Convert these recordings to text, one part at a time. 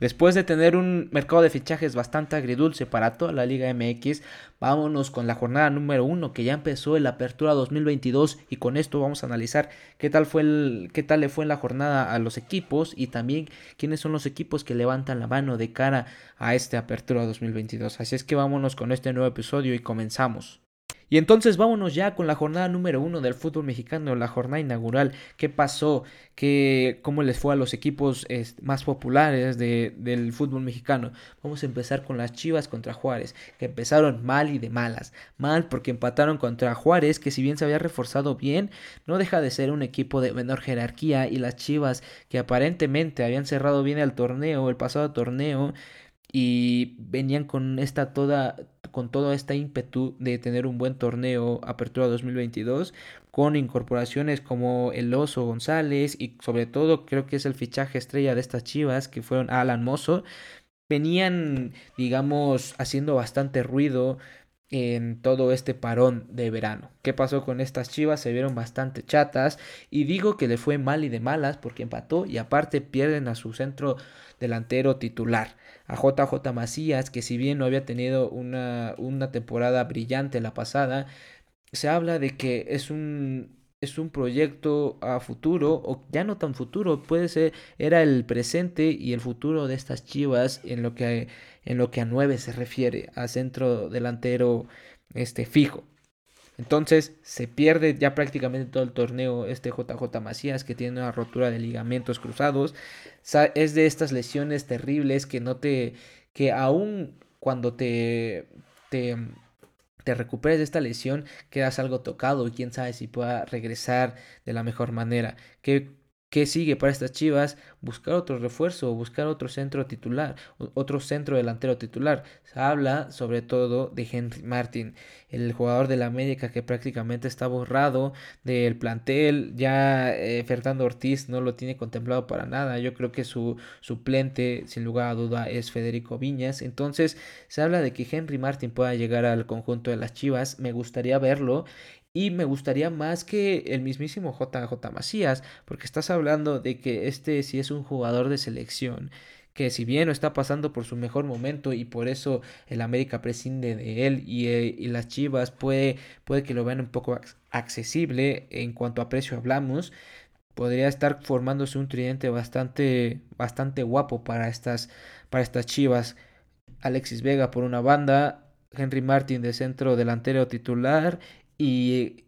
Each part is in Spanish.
Después de tener un mercado de fichajes bastante agridulce para toda la Liga MX, vámonos con la jornada número uno que ya empezó en la apertura 2022 y con esto vamos a analizar qué tal fue el, qué tal le fue la jornada a los equipos y también quiénes son los equipos que levantan la mano de cara a esta apertura 2022. Así es que vámonos con este nuevo episodio y comenzamos. Y entonces vámonos ya con la jornada número uno del fútbol mexicano, la jornada inaugural. ¿Qué pasó? ¿Qué, ¿Cómo les fue a los equipos más populares del fútbol mexicano? Vamos a empezar con las Chivas contra Juárez, que empezaron mal y de malas. Mal porque empataron contra Juárez, que si bien se había reforzado bien, no deja de ser un equipo de menor jerarquía. Y las Chivas, que aparentemente habían cerrado bien el torneo, el pasado torneo, y venían con esta toda con todo este ímpetu de tener un buen torneo Apertura 2022 con incorporaciones como el Oso González y sobre todo creo que es el fichaje estrella de estas Chivas que fueron Alan Mozo venían digamos haciendo bastante ruido en todo este parón de verano. ¿Qué pasó con estas chivas? Se vieron bastante chatas y digo que le fue mal y de malas porque empató y aparte pierden a su centro delantero titular, a JJ Macías, que si bien no había tenido una, una temporada brillante la pasada, se habla de que es un es un proyecto a futuro o ya no tan futuro, puede ser era el presente y el futuro de estas Chivas en lo que en lo que a 9 se refiere, a centro delantero este fijo. Entonces se pierde ya prácticamente todo el torneo este JJ Macías que tiene una rotura de ligamentos cruzados. Es de estas lesiones terribles que no te que aún cuando te te recuperes de esta lesión, quedas algo tocado y quién sabe si pueda regresar de la mejor manera. ¿Qué, ¿Qué sigue para estas Chivas? Buscar otro refuerzo, buscar otro centro titular, otro centro delantero titular. Se habla sobre todo de Henry Martin, el jugador de la América que prácticamente está borrado del plantel. Ya eh, Fernando Ortiz no lo tiene contemplado para nada. Yo creo que su suplente, sin lugar a duda, es Federico Viñas. Entonces se habla de que Henry Martin pueda llegar al conjunto de las Chivas. Me gustaría verlo y me gustaría más que el mismísimo JJ Macías, porque estás hablando de que este sí es un jugador de selección, que si bien no está pasando por su mejor momento y por eso el América prescinde de él y, eh, las Chivas puede, puede que lo vean un poco accesible en cuanto a precio hablamos, podría estar formándose un tridente bastante, bastante guapo para estas, para estas Chivas. Alexis Vega por una banda, Henry Martin de centro delantero titular y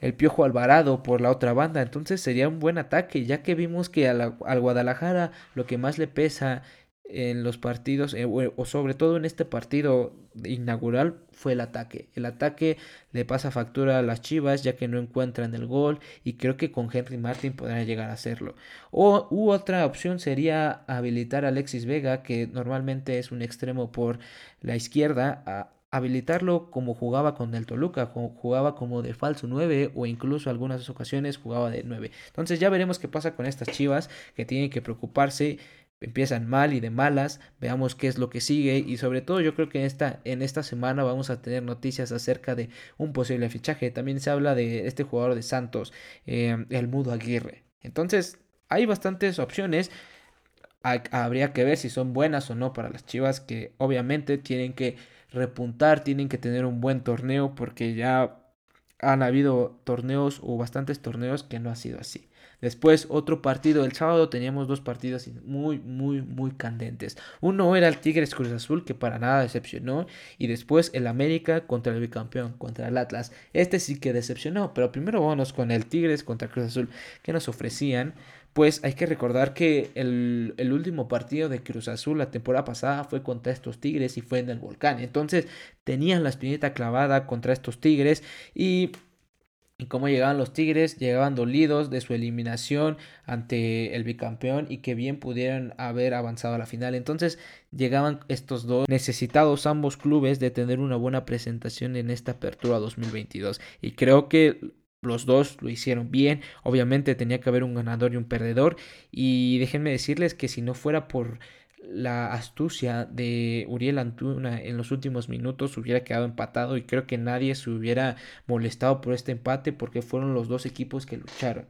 el Piojo Alvarado por la otra banda. Entonces sería un buen ataque, ya que vimos que al Guadalajara lo que más le pesa en los partidos, eh, o sobre todo en este partido inaugural, fue el ataque. El ataque le pasa factura a las Chivas, ya que no encuentran el gol, y creo que con Henry Martin podrá llegar a hacerlo. O u otra opción sería habilitar a Alexis Vega, que normalmente es un extremo por la izquierda, a habilitarlo como jugaba con el Toluca, jugaba como de falso 9 o incluso algunas ocasiones jugaba de 9. Entonces ya veremos qué pasa con estas Chivas que tienen que preocuparse empiezan mal y de malas, veamos qué es lo que sigue y sobre todo yo creo que en esta, en esta semana vamos a tener noticias acerca de un posible fichaje. También se habla de este jugador de Santos, eh, el Mudo Aguirre. Entonces hay bastantes opciones. Habría que ver si son buenas o no para las Chivas que obviamente tienen que repuntar, tienen que tener un buen torneo porque ya han habido torneos o bastantes torneos que no ha sido así. Después otro partido, el sábado teníamos dos partidos muy, muy, muy candentes. Uno era el Tigres Cruz Azul, que para nada decepcionó. Y después el América contra el bicampeón, contra el Atlas. Este sí que decepcionó, pero primero vámonos con el Tigres contra Cruz Azul, que nos ofrecían pues hay que recordar que el, último partido de Cruz Azul la temporada pasada fue contra estos Tigres y fue en el volcán. Entonces tenían la espinita clavada contra estos Tigres y y cómo llegaban los Tigres, llegaban dolidos de su eliminación ante el bicampeón y que bien pudieran haber avanzado a la final. Entonces llegaban estos dos necesitados ambos clubes de tener una buena presentación en esta apertura 2022 y creo que los dos lo hicieron bien. Obviamente tenía que haber un ganador y un perdedor. Y déjenme decirles que si no fuera por la astucia de Uriel Antuna en los últimos minutos hubiera quedado empatado y creo que nadie se hubiera molestado por este empate porque fueron los dos equipos que lucharon.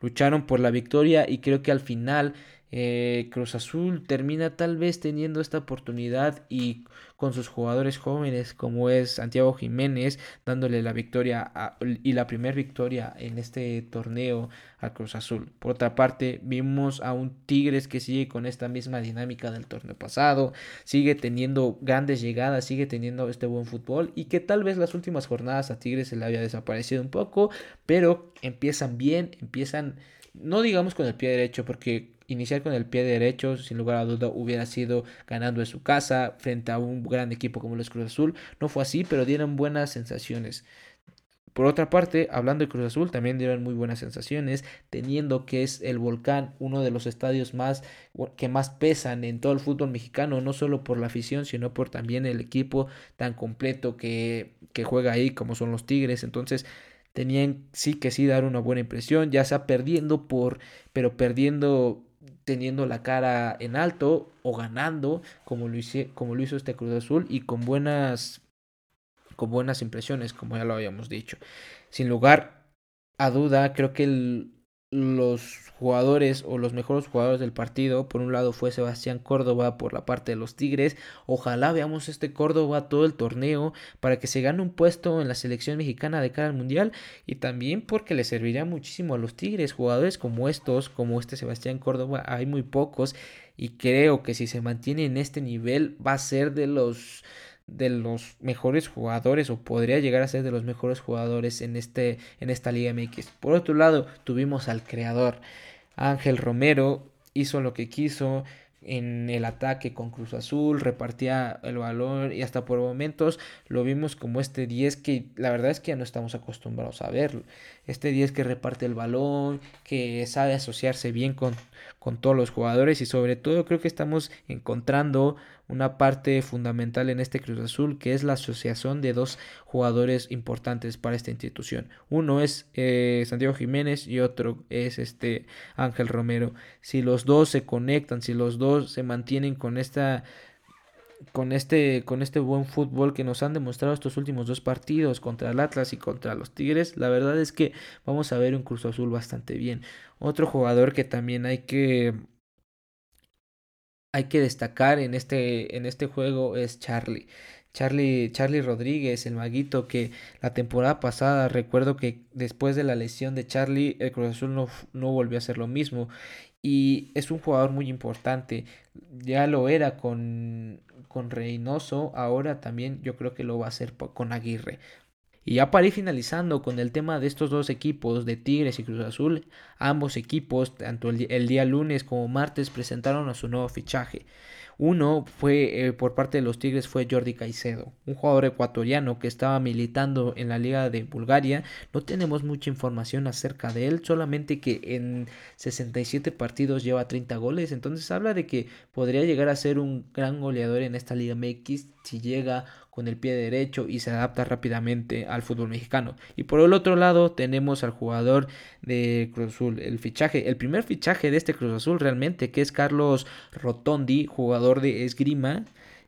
Lucharon por la victoria y creo que al final Eh, Cruz Azul termina tal vez teniendo esta oportunidad y con sus jugadores jóvenes como es Santiago Jiménez dándole la victoria y la primera victoria en este torneo al Cruz Azul. Por otra parte, vimos a un Tigres que sigue con esta misma dinámica del torneo pasado, sigue teniendo grandes llegadas, sigue teniendo este buen fútbol y que tal vez las últimas jornadas a Tigres se le había desaparecido un poco, pero empiezan bien, empiezan no digamos con el pie derecho porque iniciar con el pie derecho, sin lugar a duda, hubiera sido ganando en su casa frente a un gran equipo como los Cruz Azul. No fue así, pero dieron buenas sensaciones. Por otra parte, hablando de Cruz Azul, también dieron muy buenas sensaciones, teniendo que es el Volcán uno de los estadios más que más pesan en todo el fútbol mexicano, no solo por la afición, sino por también el equipo tan completo que, que juega ahí, como son los Tigres. Entonces, tenían sí que sí dar una buena impresión, ya sea perdiendo por, pero perdiendo teniendo la cara en alto o ganando como lo, hice, como lo hizo este Cruz Azul y con buenas con buenas impresiones como ya lo habíamos dicho. Sin lugar a duda creo que el, los jugadores o los mejores jugadores del partido. Por un lado fue Sebastián Córdoba por la parte de los Tigres. Ojalá veamos este Córdoba todo el torneo para que se gane un puesto en la selección mexicana de cara al Mundial y también porque le serviría muchísimo a los Tigres. Jugadores como estos, como este Sebastián Córdoba, hay muy pocos y creo que si se mantiene en este nivel va a ser de los de los mejores jugadores o podría llegar a ser de los mejores jugadores en, este, en esta Liga MX. Por otro lado, tuvimos al creador Ángel Romero, hizo lo que quiso en el ataque con Cruz Azul, repartía el balón y hasta por momentos lo vimos como este 10 que la verdad es que ya no estamos acostumbrados a verlo. Este 10 que reparte el balón, que sabe asociarse bien con, con todos los jugadores y sobre todo creo que estamos encontrando una parte fundamental en este Cruz Azul que es la asociación de dos jugadores importantes para esta institución. Uno es eh, Santiago Jiménez y otro es este Ángel Romero. Si los dos se conectan, si los dos se mantienen con esta con este, con este buen fútbol que nos han demostrado estos últimos dos partidos contra el Atlas y contra los Tigres, la verdad es que vamos a ver un Cruz Azul bastante bien. Otro jugador que también hay que hay que destacar en este, en este juego es Charlie. Charlie, Charlie Rodríguez, el maguito que la temporada pasada recuerdo que después de la lesión de Charlie el Cruz Azul no, no volvió a ser lo mismo y es un jugador muy importante. Ya lo era con, con Reynoso, ahora también yo creo que lo va a hacer con Aguirre. Y ya para ir finalizando con el tema de estos dos equipos, de Tigres y Cruz Azul, ambos equipos, tanto el, día lunes como martes, presentaron a su nuevo fichaje. Uno fue eh, por parte de los Tigres fue Jordi Caicedo, un jugador ecuatoriano que estaba militando en la Liga de Bulgaria. No tenemos mucha información acerca de él, solamente que en 67 partidos lleva 30 goles, entonces habla de que podría llegar a ser un gran goleador en esta Liga MX si llega con el pie derecho y se adapta rápidamente al fútbol mexicano. Y por el otro lado tenemos al jugador de Cruz Azul, el fichaje, el primer fichaje de este Cruz Azul realmente, que es Carlos Rotondi, jugador de esgrima,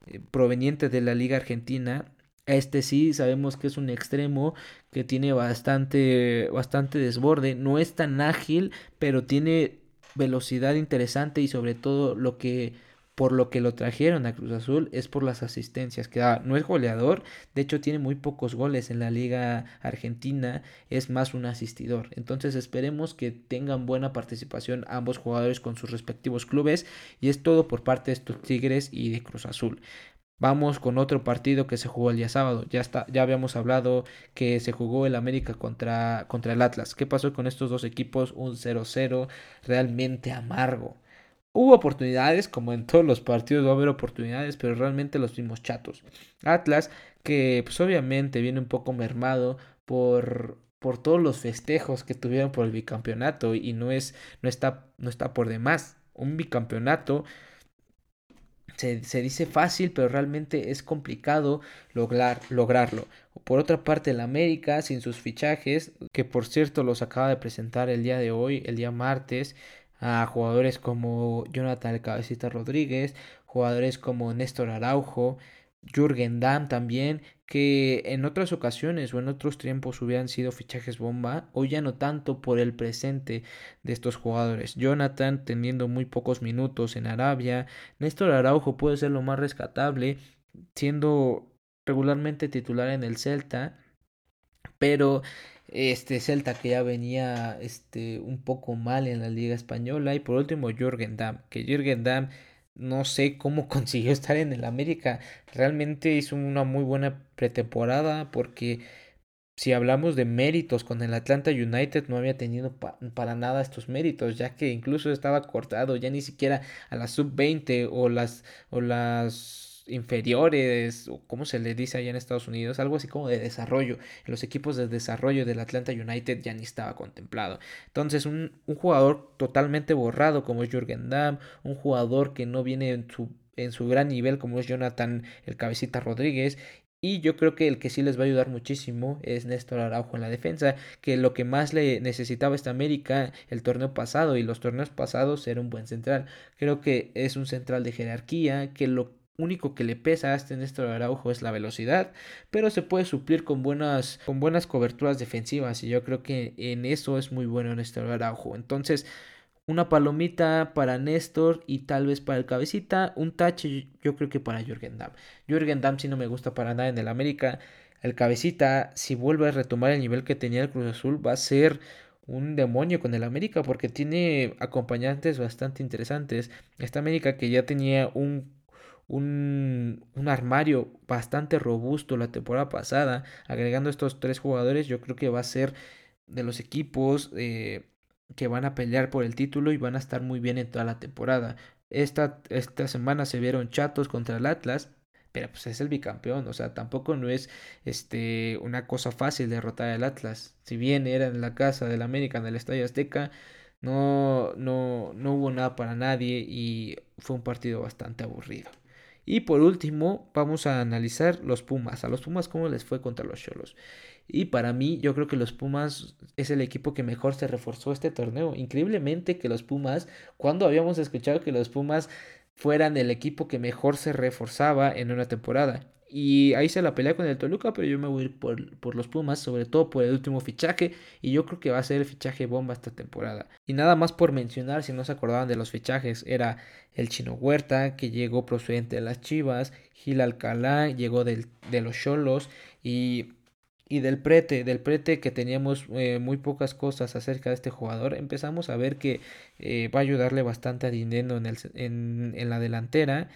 eh, proveniente de la Liga Argentina. Este sí sabemos que es un extremo que tiene bastante, bastante desborde, no es tan ágil, pero tiene velocidad interesante y sobre todo lo que por lo que lo trajeron a Cruz Azul es por las asistencias que da. No es goleador, de hecho tiene muy pocos goles en la liga argentina, es más un asistidor. Entonces esperemos que tengan buena participación ambos jugadores con sus respectivos clubes y es todo por parte de estos Tigres y de Cruz Azul. Vamos con otro partido que se jugó el día sábado. Ya está, ya habíamos hablado que se jugó el América contra, contra el Atlas. ¿Qué pasó con estos dos equipos? Un 0-0 realmente amargo. Hubo oportunidades, como en todos los partidos va a haber oportunidades, pero realmente los vimos chatos. Atlas, que pues obviamente viene un poco mermado por, por todos los festejos que tuvieron por el bicampeonato y no, es, no, está, no está por demás. Un bicampeonato se, se, dice fácil, pero realmente es complicado lograr, lograrlo. Por otra parte, el América, sin sus fichajes, que por cierto los acaba de presentar el día de hoy, el día martes, a jugadores como Jonathan Cabecita Rodríguez, jugadores como Néstor Araujo, Jürgen Damm también, que en otras ocasiones o en otros tiempos hubieran sido fichajes bomba, hoy ya no tanto por el presente de estos jugadores. Jonathan teniendo muy pocos minutos en Arabia, Néstor Araujo puede ser lo más rescatable, siendo regularmente titular en el Celta, pero este Celta que ya venía este un poco mal en la liga española y por último Jürgen Damm, que Jürgen Damm no sé cómo consiguió estar en el América. Realmente hizo una muy buena pretemporada porque si hablamos de méritos con el Atlanta United no había tenido para nada estos méritos, ya que incluso estaba cortado, ya ni siquiera a la sub-20 o las o las inferiores, o como se le dice allá en Estados Unidos, algo así como de desarrollo. En los equipos de desarrollo del Atlanta United ya ni estaba contemplado. Entonces, un, jugador totalmente borrado como es Jürgen Damm, un jugador que no viene en su, en su gran nivel como es Jonathan el Cabecita Rodríguez. Y yo creo que el que sí les va a ayudar muchísimo es Néstor Araujo en la defensa, que lo que más le necesitaba esta América el torneo pasado y los torneos pasados era un buen central. Creo que es un central de jerarquía, que lo único que le pesa a este Néstor Araujo es la velocidad, pero se puede suplir con buenas, con buenas coberturas defensivas y yo creo que en eso es muy bueno Néstor Araujo. Entonces, una palomita para Néstor y tal vez para el cabecita, un tache yo creo que para Jürgen Damm. Jürgen Damm si no me gusta para nada en el América. El cabecita, si vuelve a retomar el nivel que tenía el Cruz Azul, va a ser un demonio con el América porque tiene acompañantes bastante interesantes. Esta América que ya tenía un un, un, armario bastante robusto la temporada pasada, agregando estos tres jugadores, yo creo que va a ser de los equipos eh, que van a pelear por el título y van a estar muy bien en toda la temporada. Esta, esta semana se vieron chatos contra el Atlas, pero pues es el bicampeón, o sea, tampoco no es este una cosa fácil derrotar al Atlas. Si bien era en la casa del América, en el Estadio Azteca, no, no, no hubo nada para nadie y fue un partido bastante aburrido. Y por último, vamos a analizar los Pumas. A los Pumas, ¿cómo les fue contra los Cholos? Y para mí, yo creo que los Pumas es el equipo que mejor se reforzó este torneo. Increíblemente que los Pumas, cuando habíamos escuchado que los Pumas fueran el equipo que mejor se reforzaba en una temporada. Y ahí se la pelea con el Toluca, pero yo me voy a ir por, los Pumas, sobre todo por el último fichaje. Y yo creo que va a ser el fichaje bomba esta temporada. Y nada más por mencionar, si no se acordaban de los fichajes, era el Chino Huerta, que llegó procedente de las Chivas, Gil Alcalá, llegó del, de los Cholos y, y del Prete, del Prete que teníamos eh, muy pocas cosas acerca de este jugador. Empezamos a ver que eh, va a ayudarle bastante a en, el, en, en la delantera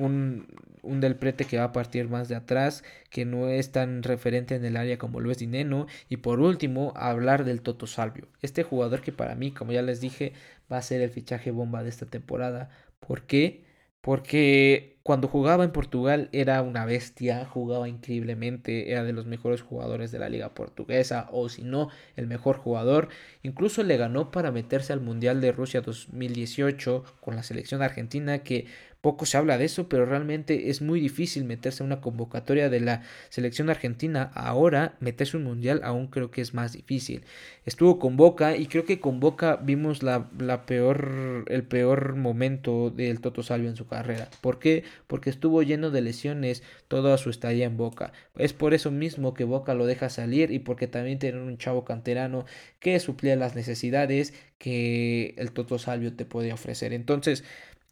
un, un, del prete que va a partir más de atrás, que no es tan referente en el área como lo es Dineno. Y por último, hablar del Toto Salvio. Este jugador que para mí, como ya les dije, va a ser el fichaje bomba de esta temporada. ¿Por qué? Porque cuando jugaba en Portugal era una bestia, jugaba increíblemente, era de los mejores jugadores de la liga portuguesa, o si no, el mejor jugador. Incluso le ganó para meterse al Mundial de Rusia 2018 con la selección argentina, que poco se habla de eso, pero realmente es muy difícil meterse a una convocatoria de la selección argentina. Ahora, meterse un mundial aún creo que es más difícil. Estuvo con Boca y creo que con Boca vimos la, peor, el peor momento del Toto Salvio en su carrera. ¿Por qué? Porque estuvo lleno de lesiones toda su estadía en Boca. Es por eso mismo que Boca lo deja salir y porque también tiene un chavo canterano que suplía las necesidades que el Toto Salvio te puede ofrecer. Entonces,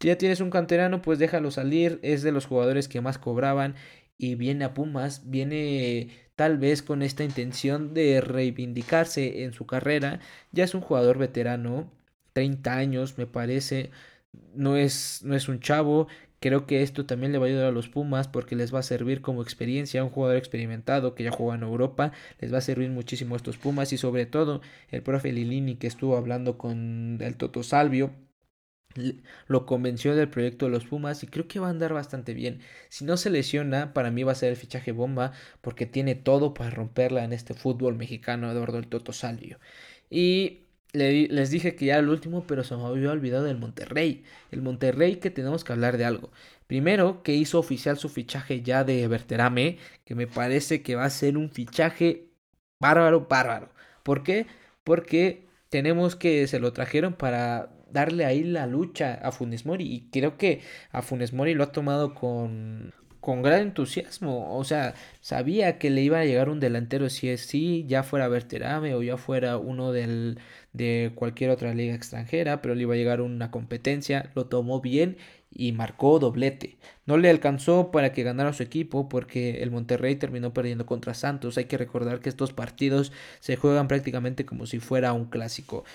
ya tienes un canterano, pues déjalo salir. Es de los jugadores que más cobraban. Y viene a Pumas, viene tal vez con esta intención de reivindicarse en su carrera. Ya es un jugador veterano, 30 años me parece. No es, no es un chavo. Creo que esto también le va a ayudar a los Pumas porque les va a servir como experiencia. Un jugador experimentado que ya juega en Europa les va a servir muchísimo a estos Pumas. Y sobre todo el profe Lilini que estuvo hablando con el Toto Salvio lo convenció del proyecto de los Pumas y creo que va a andar bastante bien. Si no se lesiona, para mí va a ser el fichaje bomba porque tiene todo para romperla en este fútbol mexicano Eduardo el Toto Salvio. Y les dije que ya era el último, pero se me había olvidado del Monterrey. El Monterrey que tenemos que hablar de algo. Primero, que hizo oficial su fichaje ya de Berterame, que me parece que va a ser un fichaje bárbaro, bárbaro. ¿Por qué? Porque tenemos que se lo trajeron para darle ahí la lucha a Funes Mori. Y creo que a Funes Mori lo ha tomado con, con gran entusiasmo. O sea, sabía que le iba a llegar un delantero si es sí, ya fuera Berterame o ya fuera uno del, de cualquier otra liga extranjera, pero le iba a llegar una competencia, lo tomó bien y marcó doblete. No le alcanzó para que ganara su equipo porque el Monterrey terminó perdiendo contra Santos. Hay que recordar que estos partidos se juegan prácticamente como si fuera un clásico.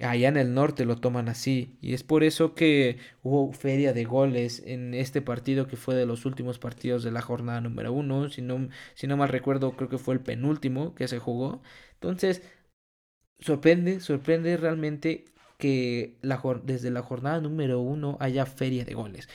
Allá en el norte lo toman así y es por eso que hubo feria de goles en este partido que fue de los últimos partidos de la jornada número uno. Si no, si no mal recuerdo creo que fue el penúltimo que se jugó. Entonces sorprende, sorprende realmente que la, desde la jornada número uno haya feria de goles.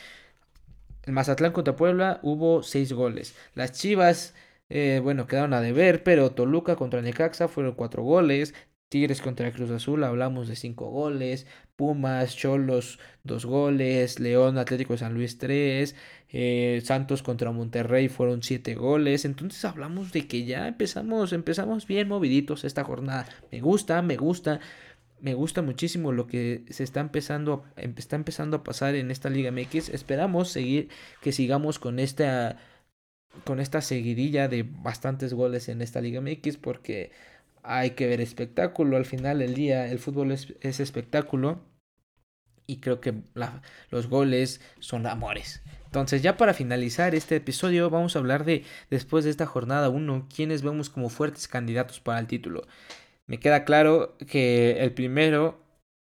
En Mazatlán contra Puebla hubo seis goles. Las Chivas, eh, bueno, quedaron a deber, pero Toluca contra Necaxa fueron cuatro goles. Tigres contra Cruz Azul hablamos de cinco goles. Pumas, Cholos, dos goles. León, Atlético de San Luis, tres. Eh, Santos contra Monterrey fueron siete goles. Entonces hablamos de que ya empezamos, empezamos bien moviditos esta jornada. Me gusta, me gusta me gusta muchísimo lo que se está empezando, está empezando a pasar en esta Liga MX. Esperamos seguir, que sigamos con esta, con esta seguidilla de bastantes goles en esta Liga MX porque hay que ver espectáculo. Al final del día el fútbol es, espectáculo y creo que los goles son amores. Entonces ya para finalizar este episodio vamos a hablar de después de esta jornada 1 quienes vemos como fuertes candidatos para el título me queda claro que el primero,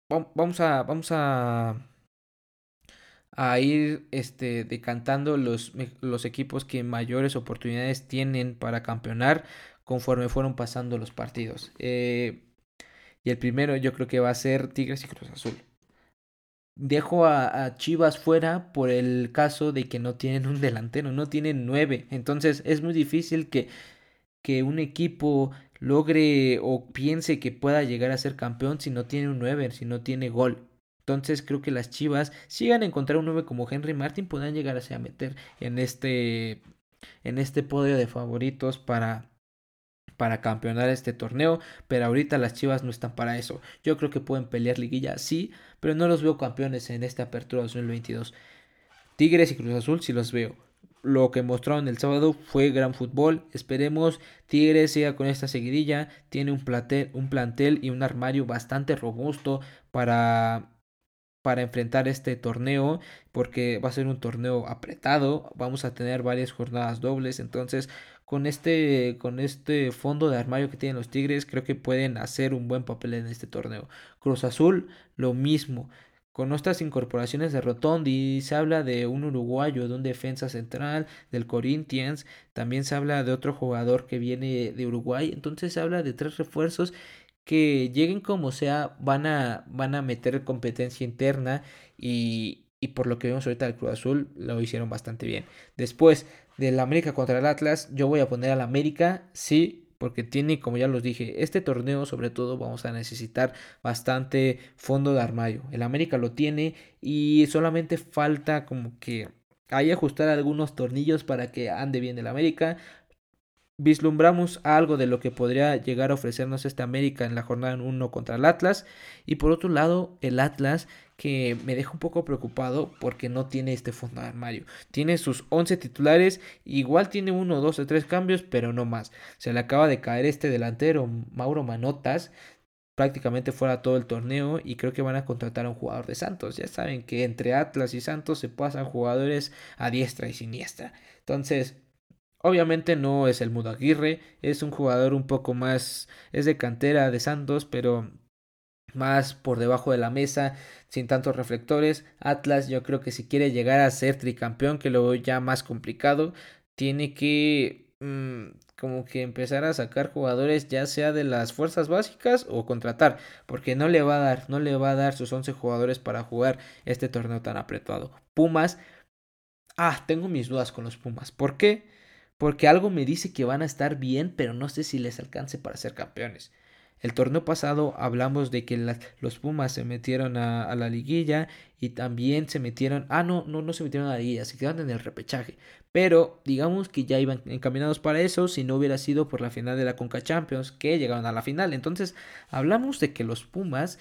vamos a, vamos a, a ir este, decantando los, los equipos que mayores oportunidades tienen para campeonar conforme fueron pasando los partidos. Eh, y el primero yo creo que va a ser Tigres y Cruz Azul. Dejo a, Chivas fuera por el caso de que no tienen un delantero, no tienen nueve. Entonces es muy difícil que, que un equipo logre o piense que pueda llegar a ser campeón si no tiene un 9, si no tiene gol. Entonces creo que las Chivas sigan a encontrar un 9 como Henry Martin podrán llegar a meter en este en este podio de favoritos para para campeonar este torneo, pero ahorita las Chivas no están para eso. Yo creo que pueden pelear liguilla, sí, pero no los veo campeones en esta apertura 2022. Tigres y Cruz Azul sí los veo lo que mostraron el sábado fue gran fútbol. Esperemos Tigres siga con esta seguidilla. Tiene un plantel, un plantel y un armario bastante robusto para, para enfrentar este torneo. Porque va a ser un torneo apretado. Vamos a tener varias jornadas dobles. Entonces, con este, con este fondo de armario que tienen los Tigres, creo que pueden hacer un buen papel en este torneo. Cruz Azul, lo mismo. Con nuestras incorporaciones de Rotondi se habla de un uruguayo, de un defensa central, del Corinthians, también se habla de otro jugador que viene de Uruguay, entonces se habla de tres refuerzos que lleguen como sea, van a, van a meter competencia interna y, y por lo que vemos ahorita del Cruz Azul lo hicieron bastante bien. Después del América contra el Atlas, yo voy a poner al América, sí, porque tiene, como ya los dije, este torneo sobre todo vamos a necesitar bastante fondo de armario. El América lo tiene y solamente falta como que ahí ajustar algunos tornillos para que ande bien el América. Vislumbramos algo de lo que podría llegar a ofrecernos este América en la jornada 1 contra el Atlas. Y por otro lado, el Atlas que me deja un poco preocupado porque no tiene este fondo de armario. Tiene sus 11 titulares, igual tiene uno, dos o tres cambios, pero no más. Se le acaba de caer este delantero, Mauro Manotas, prácticamente fuera todo el torneo y creo que van a contratar a un jugador de Santos. Ya saben que entre Atlas y Santos se pasan jugadores a diestra y siniestra. Entonces, obviamente no es el Mudo Aguirre, es un jugador un poco más, es de cantera de Santos, pero más por debajo de la mesa, sin tantos reflectores. Atlas yo creo que si quiere llegar a ser tricampeón, que lo veo ya más complicado, tiene que mm, como que empezar a sacar jugadores ya sea de las fuerzas básicas o contratar, porque no le va a dar, no le va a dar sus 11 jugadores para jugar este torneo tan apretado. Pumas, ah, tengo mis dudas con los Pumas. ¿Por qué? Porque algo me dice que van a estar bien, pero no sé si les alcance para ser campeones. El torneo pasado hablamos de que los Pumas se metieron a, la liguilla y también se metieron, ah no, no, no se metieron a la liguilla, se quedaron en el repechaje. Pero digamos que ya iban encaminados para eso si no hubiera sido por la final de la Conca Champions que llegaron a la final. Entonces hablamos de que los Pumas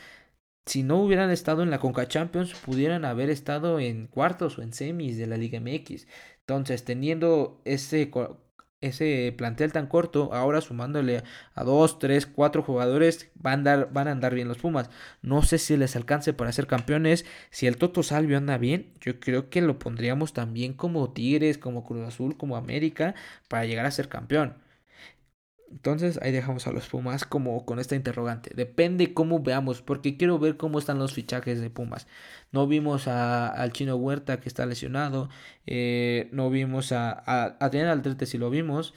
si no hubieran estado en la Conca Champions, pudieran haber estado en cuartos o en semis de la Liga MX. Entonces, teniendo ese, ese plantel tan corto, ahora sumándole a dos, tres, cuatro jugadores, van a, andar, van a andar bien los Pumas. No sé si les alcance para ser campeones. Si el Toto Salvio anda bien, yo creo que lo pondríamos también como Tigres, como Cruz Azul, como América, para llegar a ser campeón. Entonces ahí dejamos a los Pumas como con esta interrogante. Depende cómo veamos, porque quiero ver cómo están los fichajes de Pumas. No vimos a, al chino Huerta que está lesionado. Eh, no vimos a, a Adrián Aldrete si lo vimos.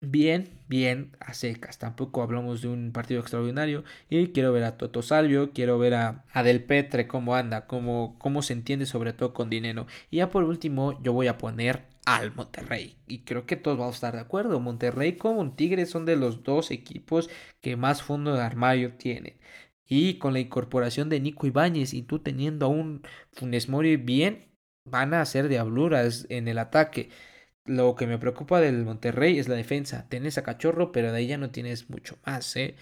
Bien, bien, a secas. Tampoco hablamos de un partido extraordinario. Y quiero ver a Toto Salvio, quiero ver a, a Del Petre cómo anda, cómo, cómo se entiende sobre todo con dinero. Y ya por último, yo voy a poner al Monterrey. Y creo que todos vamos a estar de acuerdo. Monterrey como Tigres son de los dos equipos que más fondo de armario tienen. Y con la incorporación de Nico Ibáñez y tú teniendo a un Funes Mori bien, van a hacer diabluras en el ataque. Lo que me preocupa del Monterrey es la defensa. Tienes a Cachorro, pero de ahí ya no tienes mucho más, ¿eh?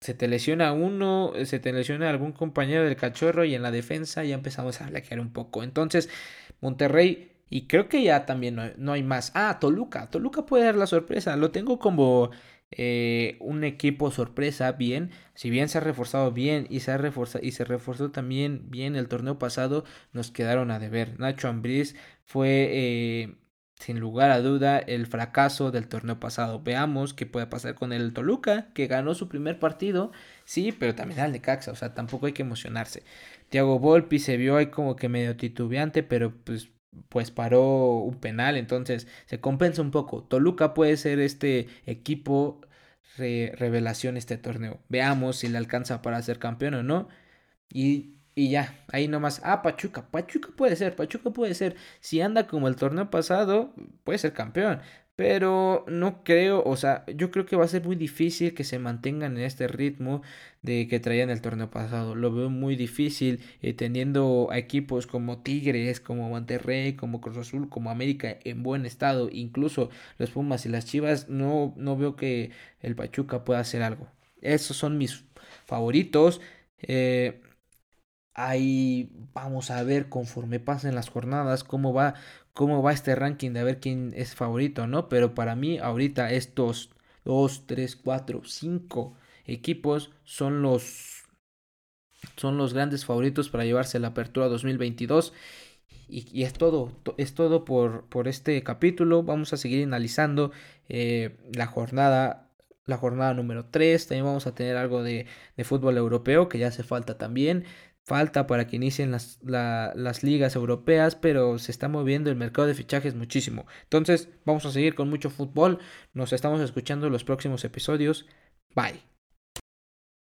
Se te lesiona uno, se te lesiona algún compañero del Cachorro y en la defensa ya empezamos a flaquear un poco. Entonces, Monterrey y creo que ya también no, hay más. Ah, Toluca. Toluca puede dar la sorpresa. Lo tengo como eh, un equipo sorpresa, bien. Si bien se ha reforzado bien y se, ha reforzado, y se reforzó también bien el torneo pasado, nos quedaron a deber. Nacho Ambriz fue, eh, sin lugar a duda, el fracaso del torneo pasado. Veamos qué puede pasar con el Toluca, que ganó su primer partido. Sí, pero también al de Caxa. O sea, tampoco hay que emocionarse. Thiago Volpi se vio ahí como que medio titubeante, pero pues pues paró un penal, entonces se compensa un poco. Toluca puede ser este equipo revelación este torneo. Veamos si le alcanza para ser campeón o no. Y, y ya, ahí nomás. Ah, Pachuca. Pachuca puede ser, Pachuca puede ser. Si anda como el torneo pasado, puede ser campeón. Pero no creo, o sea, yo creo que va a ser muy difícil que se mantengan en este ritmo de que traían el torneo pasado. Lo veo muy difícil eh, teniendo a equipos como Tigres, como Monterrey, como Cruz Azul, como América en buen estado. Incluso los Pumas y las Chivas, no, no veo que el Pachuca pueda hacer algo. Esos son mis favoritos. Eh, ahí vamos a ver conforme pasen las jornadas cómo va cómo va este ranking de a ver quién es favorito, ¿no? Pero para mí ahorita estos 2, 3, 4, 5 equipos son los son los grandes favoritos para llevarse la apertura 2022 y, es todo, es todo por, por, este capítulo. Vamos a seguir analizando eh, la jornada, la jornada número 3. También vamos a tener algo de, de, fútbol europeo que ya hace falta también falta para que inicien las, las ligas europeas, pero se está moviendo el mercado de fichajes muchísimo. Entonces, vamos a seguir con mucho fútbol. Nos estamos escuchando en los próximos episodios. Bye.